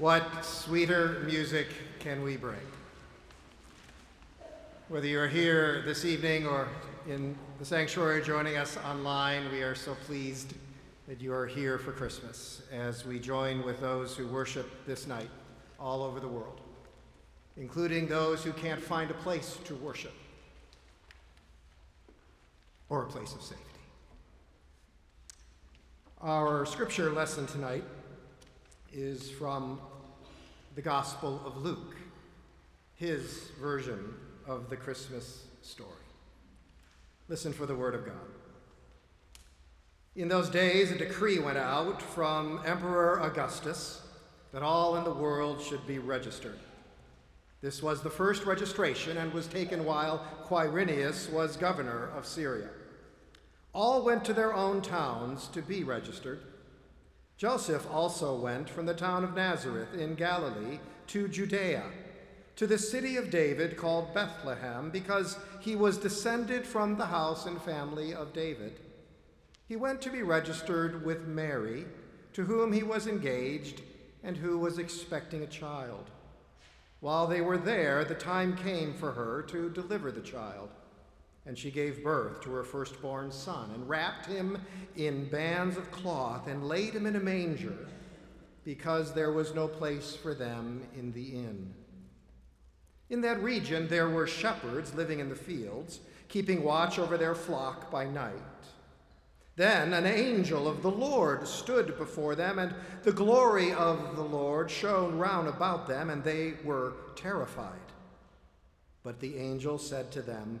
What sweeter music can we bring? Whether you're here this evening or in the sanctuary joining us online, we are so pleased that you are here for Christmas as we join with those who worship this night all over the world, including those who can't find a place to worship or a place of safety. Our scripture lesson tonight is from the Gospel of Luke, his version of the Christmas story. Listen for the word of God. In those days, a decree went out from Emperor Augustus that all in the world should be registered. This was the first registration and was taken while Quirinius was governor of Syria. All went to their own towns to be registered. Joseph also went from the town of Nazareth in Galilee to Judea, to the city of David called Bethlehem, because he was descended from the house and family of David. He went to be registered with Mary, to whom he was engaged and who was expecting a child. While they were there, the time came for her to deliver the child. And she gave birth to her firstborn son, and wrapped him in bands of cloth, and laid him in a manger, because there was no place for them in the inn. In that region there were shepherds living in the fields, keeping watch over their flock by night. Then an angel of the Lord stood before them, and the glory of the Lord shone round about them, and they were terrified. But the angel said to them,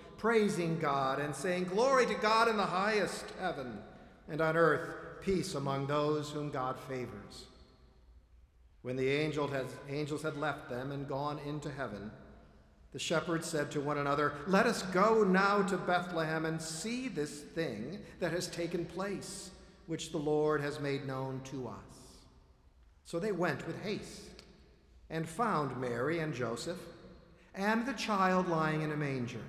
praising God and saying, Glory to God in the highest heaven, and on earth peace among those whom God favors. When the angel has, angels had left them and gone into heaven, the shepherds said to one another, Let us go now to Bethlehem and see this thing that has taken place, which the Lord has made known to us. So they went with haste and found Mary and Joseph and the child lying in a manger.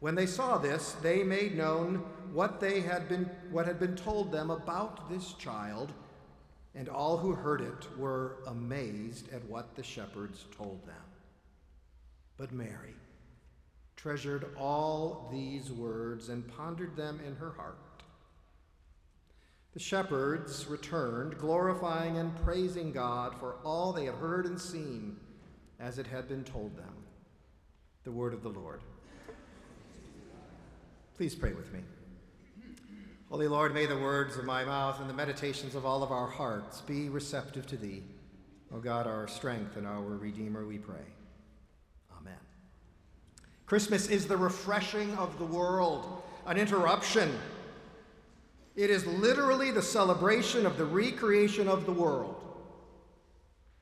When they saw this, they made known what they had been what had been told them about this child, and all who heard it were amazed at what the shepherds told them. But Mary treasured all these words and pondered them in her heart. The shepherds returned, glorifying and praising God for all they had heard and seen as it had been told them. The word of the Lord. Please pray with me. Holy Lord, may the words of my mouth and the meditations of all of our hearts be receptive to Thee. O God, our strength and our Redeemer, we pray. Amen. Christmas is the refreshing of the world, an interruption. It is literally the celebration of the recreation of the world.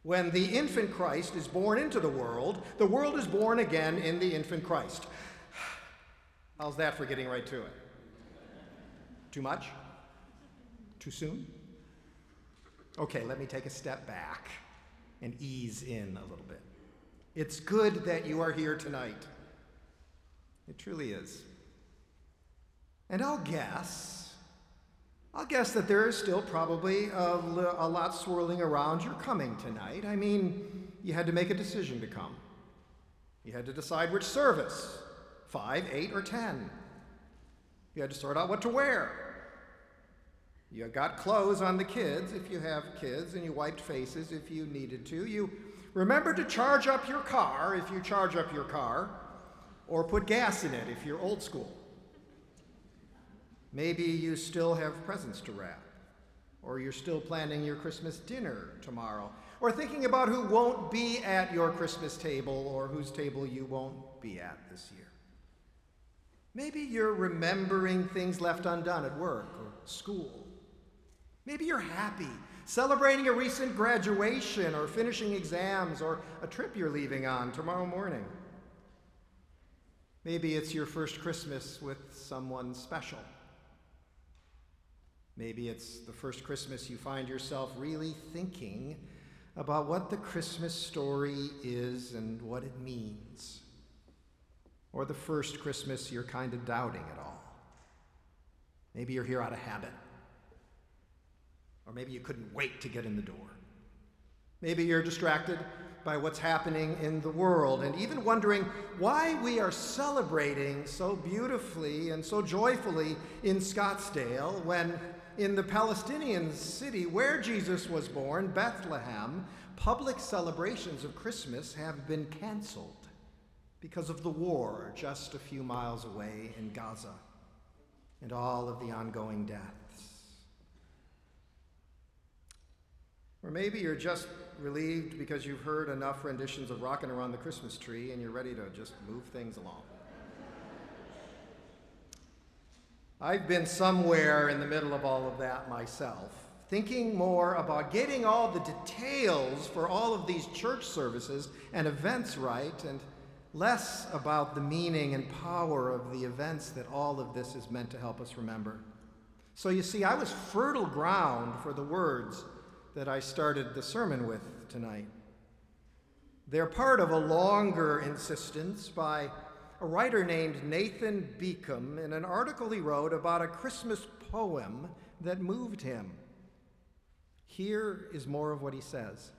When the infant Christ is born into the world, the world is born again in the infant Christ. How's that for getting right to it? Too much? Too soon? Okay, let me take a step back and ease in a little bit. It's good that you are here tonight. It truly is. And I'll guess, I'll guess that there is still probably a, a lot swirling around your coming tonight. I mean, you had to make a decision to come. You had to decide which service five, eight, or ten. You had to sort out what to wear. You got clothes on the kids if you have kids, and you wiped faces if you needed to. You remember to charge up your car if you charge up your car, or put gas in it if you're old school. Maybe you still have presents to wrap, or you're still planning your Christmas dinner tomorrow, or thinking about who won't be at your Christmas table or whose table you won't be at this year. Maybe you're remembering things left undone at work or school. Maybe you're happy celebrating a recent graduation or finishing exams or a trip you're leaving on tomorrow morning. Maybe it's your first Christmas with someone special. Maybe it's the first Christmas you find yourself really thinking about what the Christmas story is and what it means. Or the first Christmas you're kind of doubting it all. Maybe you're here out of habit. Or maybe you couldn't wait to get in the door. Maybe you're distracted by what's happening in the world and even wondering why we are celebrating so beautifully and so joyfully in Scottsdale when in the Palestinian city where Jesus was born, Bethlehem, public celebrations of Christmas have been canceled because of the war just a few miles away in Gaza and all of the ongoing deaths. Or maybe you're just relieved because you've heard enough renditions of Rockin' Around the Christmas Tree and you're ready to just move things along. I've been somewhere in the middle of all of that myself, thinking more about getting all the details for all of these church services and events right, and less about the meaning and power of the events that all of this is meant to help us remember. So you see, I was fertile ground for the words that I started the sermon with tonight. They're part of a longer insistence by a writer named Nathan Beacom in an article he wrote about a Christmas poem that moved him. Here is more of what he says.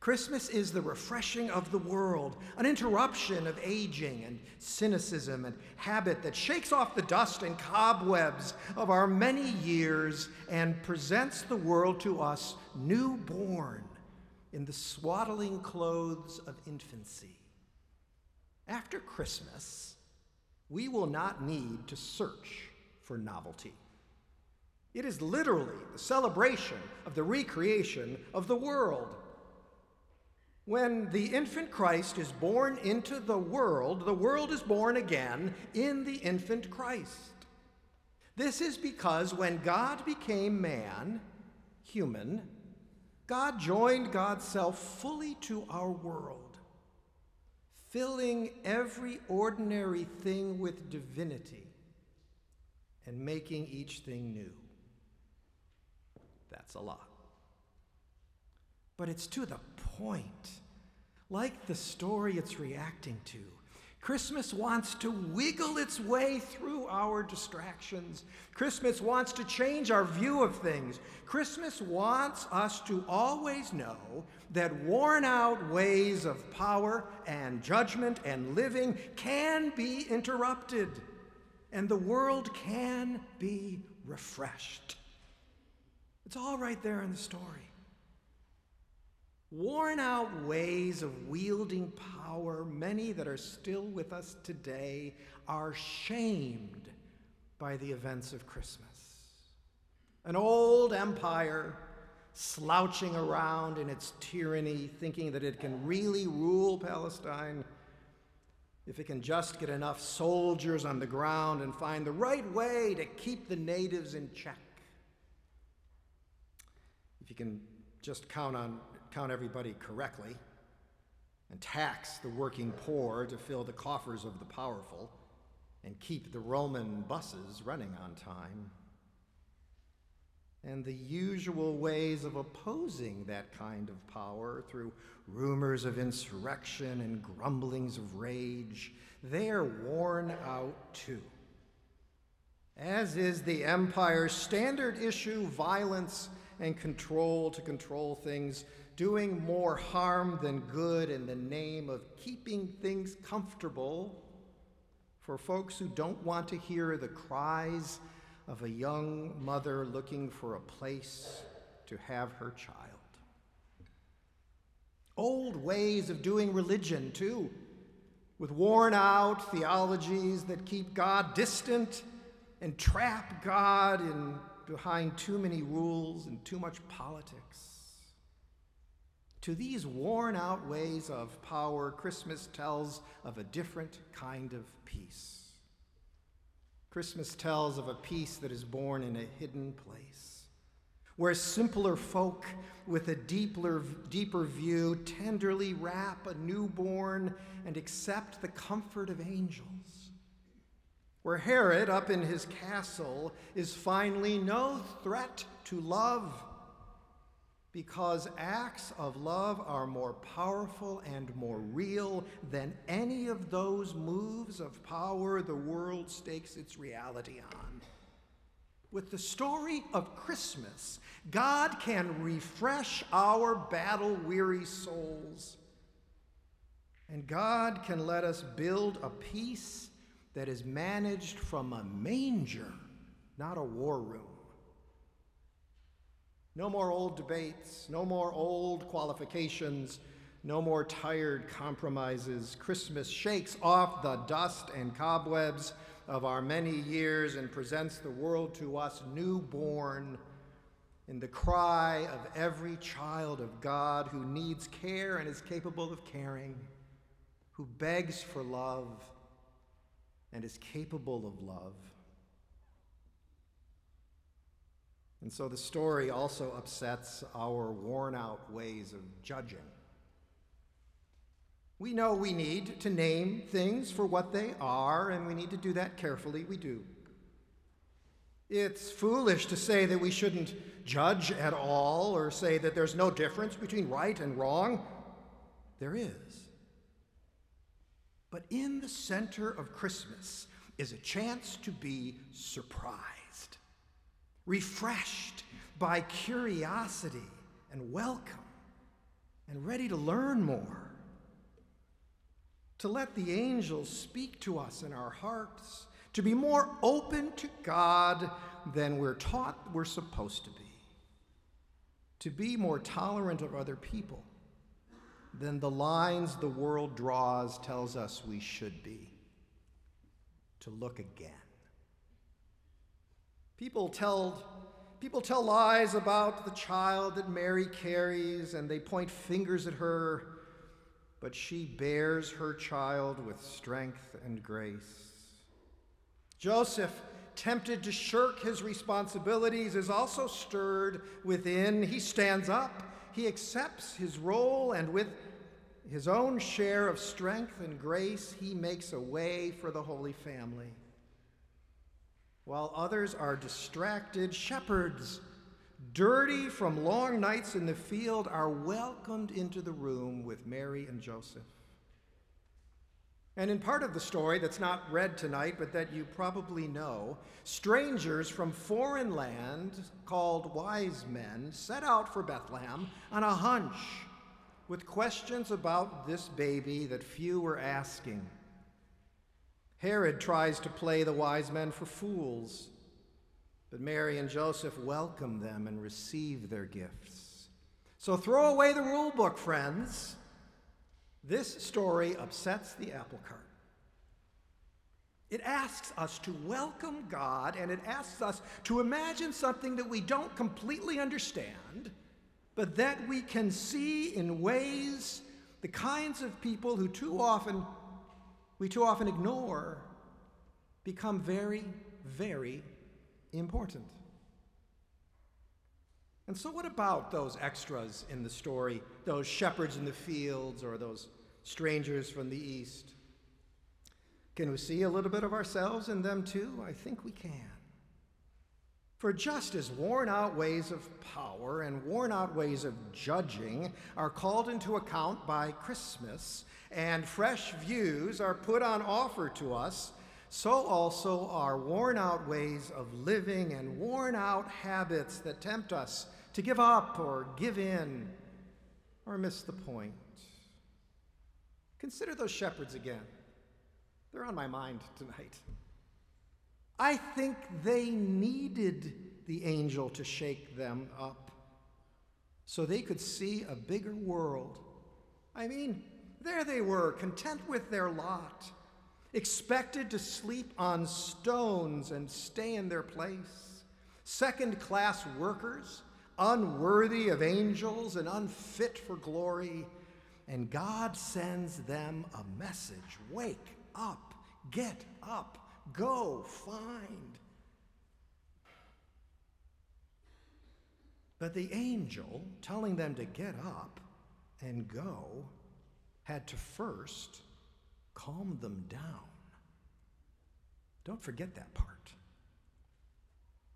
Christmas is the refreshing of the world, an interruption of aging and cynicism and habit that shakes off the dust and cobwebs of our many years and presents the world to us newborn in the swaddling clothes of infancy. After Christmas, we will not need to search for novelty. It is literally the celebration of the recreation of the world. When the infant Christ is born into the world, the world is born again in the infant Christ. This is because when God became man, human, God joined God's self fully to our world filling every ordinary thing with divinity and making each thing new. That's a lot. But it's to the point, like the story it's reacting to. Christmas wants to wiggle its way through our distractions. Christmas wants to change our view of things. Christmas wants us to always know that worn out ways of power and judgment and living can be interrupted, and the world can be refreshed. It's all right there in the story. Worn out ways of wielding power, many that are still with us today, are shamed by the events of Christmas. An old empire slouching around in its tyranny, thinking that it can really rule Palestine if it can just get enough soldiers on the ground and find the right way to keep the natives in check. If you can just count on count everybody correctly and tax the working poor to fill the coffers of the powerful and keep the Roman buses running on time. And the usual ways of opposing that kind of power through rumors of insurrection and grumblings of rage, they're worn out too. As is the empire's standard issue violence and control to control things doing more harm than good in the name of keeping things comfortable for folks who don't want to hear the cries of a young mother looking for a place to have her child. Old ways of doing religion, too, with worn out theologies that keep God distant and trap God in behind too many rules and too much politics. To these worn out ways of power, Christmas tells of a different kind of peace. Christmas tells of a peace that is born in a hidden place, where simpler folk with a deeper, deeper view tenderly wrap a newborn and accept the comfort of angels, where Herod up in his castle is finally no threat to love because acts of love are more powerful and more real than any of those moves of power the world stakes its reality on. With the story of Christmas, God can refresh our battle weary souls. And God can let us build a peace that is managed from a manger, not a war room. No more old debates, no more old qualifications, no more tired compromises. Christmas shakes off the dust and cobwebs of our many years and presents the world to us newborn in the cry of every child of God who needs care and is capable of caring, who begs for love and is capable of love. And so the story also upsets our worn out ways of judging. We know we need to name things for what they are, and we need to do that carefully. We do. It's foolish to say that we shouldn't judge at all or say that there's no difference between right and wrong. There is. But in the center of Christmas is a chance to be surprised refreshed by curiosity and welcome, and ready to learn more. To let the angels speak to us in our hearts, to be more open to God than we're taught we're supposed to be, to be more tolerant of other people than the lines the world draws tells us we should be, to look again. People tell, people tell lies about the child that Mary carries, and they point fingers at her, but she bears her child with strength and grace. Joseph, tempted to shirk his responsibilities, is also stirred within. He stands up, he accepts his role, and with his own share of strength and grace, he makes a way for the Holy Family while others are distracted shepherds, dirty from long nights in the field, are welcomed into the room with Mary and Joseph. And in part of the story that's not read tonight, but that you probably know, strangers from foreign land called wise men set out for Bethlehem on a hunch with questions about this baby that few were asking. Herod tries to play the wise men for fools, but Mary and Joseph welcome them and receive their gifts. So throw away the rule book, friends. This story upsets the apple cart. It asks us to welcome God and it asks us to imagine something that we don't completely understand, but that we can see in ways the kinds of people who too often we too often ignore become very, very important. And so, what about those extras in the story, those shepherds in the fields or those strangers from the east? Can we see a little bit of ourselves in them too? I think we can. For just as worn out ways of power and worn out ways of judging are called into account by Christmas, and fresh views are put on offer to us, so also are worn out ways of living and worn out habits that tempt us to give up or give in or miss the point. Consider those shepherds again. They're on my mind tonight. I think they needed the angel to shake them up so they could see a bigger world. I mean, there they were, content with their lot, expected to sleep on stones and stay in their place, second class workers, unworthy of angels and unfit for glory. And God sends them a message wake up, get up, go find. But the angel telling them to get up and go had to first calm them down. Don't forget that part.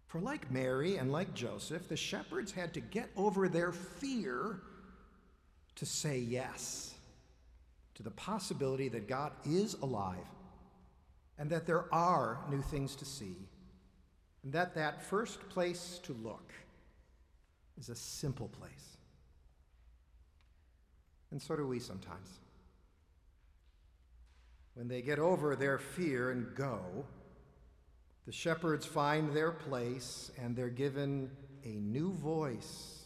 For like Mary and like Joseph, the shepherds had to get over their fear to say yes to the possibility that God is alive and that there are new things to see, and that that first place to look is a simple place. And so do we sometimes. When they get over their fear and go, the shepherds find their place and they're given a new voice.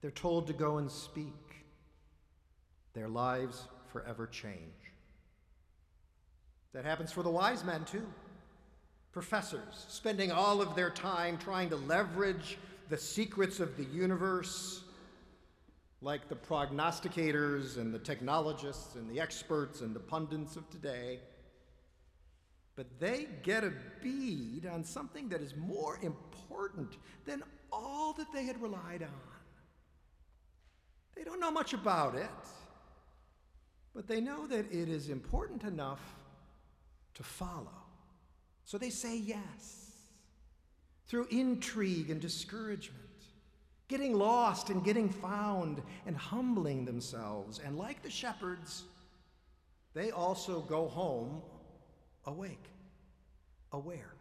They're told to go and speak. Their lives forever change. That happens for the wise men too. Professors spending all of their time trying to leverage the secrets of the universe, like the prognosticators and the technologists and the experts and the pundits of today but they get a bead on something that is more important than all that they had relied on. They don't know much about it, but they know that it is important enough to follow. So they say yes through intrigue and discouragement, getting lost and getting found and humbling themselves. And like the shepherds, they also go home awake, aware,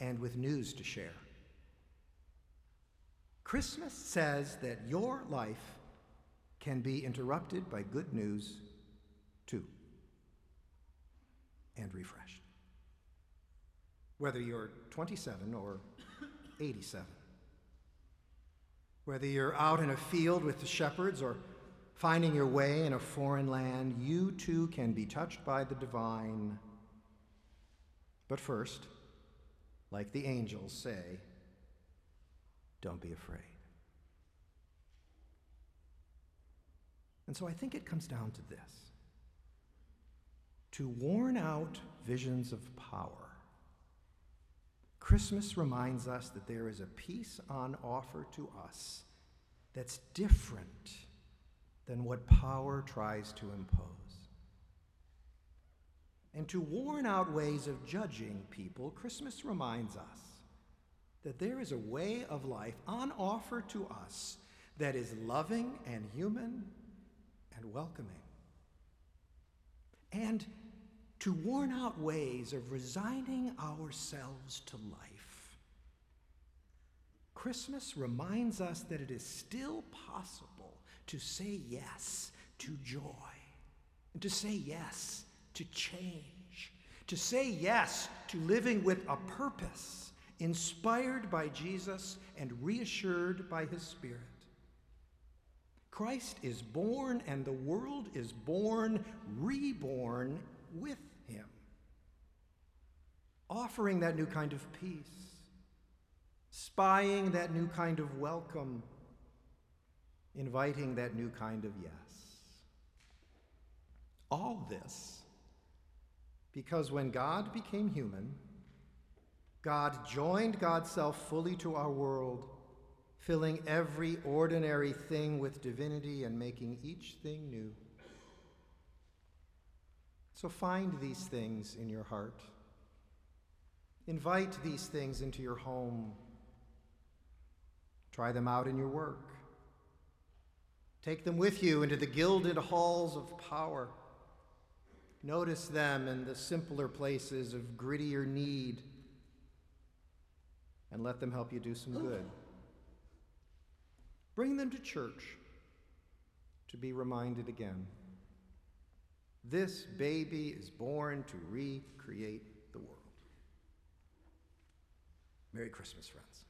and with news to share. Christmas says that your life can be interrupted by good news too, and refreshed. Whether you're 27 or 87, whether you're out in a field with the shepherds or finding your way in a foreign land, you too can be touched by the divine. But first, like the angels say, don't be afraid. And so I think it comes down to this to worn out visions of power. Christmas reminds us that there is a peace on offer to us that's different than what power tries to impose. And to worn out ways of judging people, Christmas reminds us that there is a way of life on offer to us that is loving and human and welcoming. And to worn out ways of resigning ourselves to life. Christmas reminds us that it is still possible to say yes to joy, and to say yes to change, to say yes to living with a purpose, inspired by Jesus and reassured by his Spirit. Christ is born, and the world is born, reborn with him, offering that new kind of peace, spying that new kind of welcome inviting that new kind of yes. All this because when God became human, God joined God's self fully to our world, filling every ordinary thing with divinity and making each thing new. So find these things in your heart. Invite these things into your home. Try them out in your work. Take them with you into the gilded halls of power. Notice them in the simpler places of grittier need, and let them help you do some good. Bring them to church to be reminded again. This baby is born to recreate the world. Merry Christmas, friends.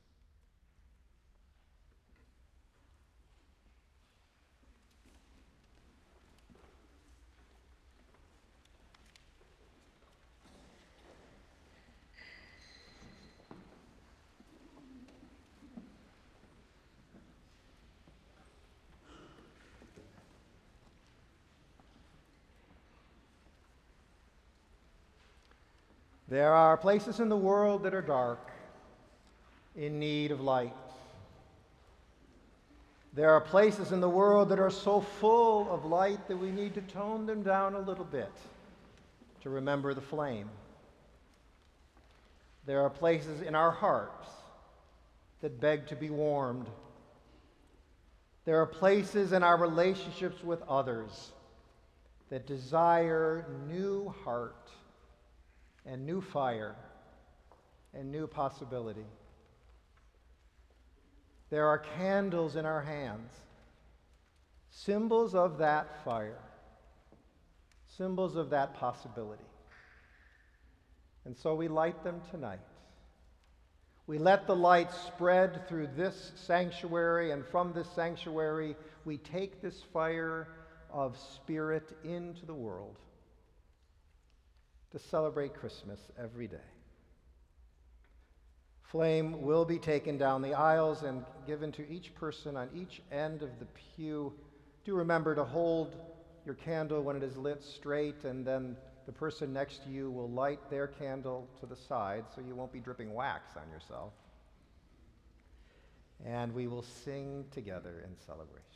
There are places in the world that are dark, in need of light. There are places in the world that are so full of light that we need to tone them down a little bit to remember the flame. There are places in our hearts that beg to be warmed. There are places in our relationships with others that desire new heart and new fire and new possibility. There are candles in our hands, symbols of that fire, symbols of that possibility. And so we light them tonight. We let the light spread through this sanctuary, and from this sanctuary, we take this fire of spirit into the world to celebrate Christmas every day. Flame will be taken down the aisles and given to each person on each end of the pew. Do remember to hold your candle when it is lit straight, and then the person next to you will light their candle to the side so you won't be dripping wax on yourself. And we will sing together in celebration.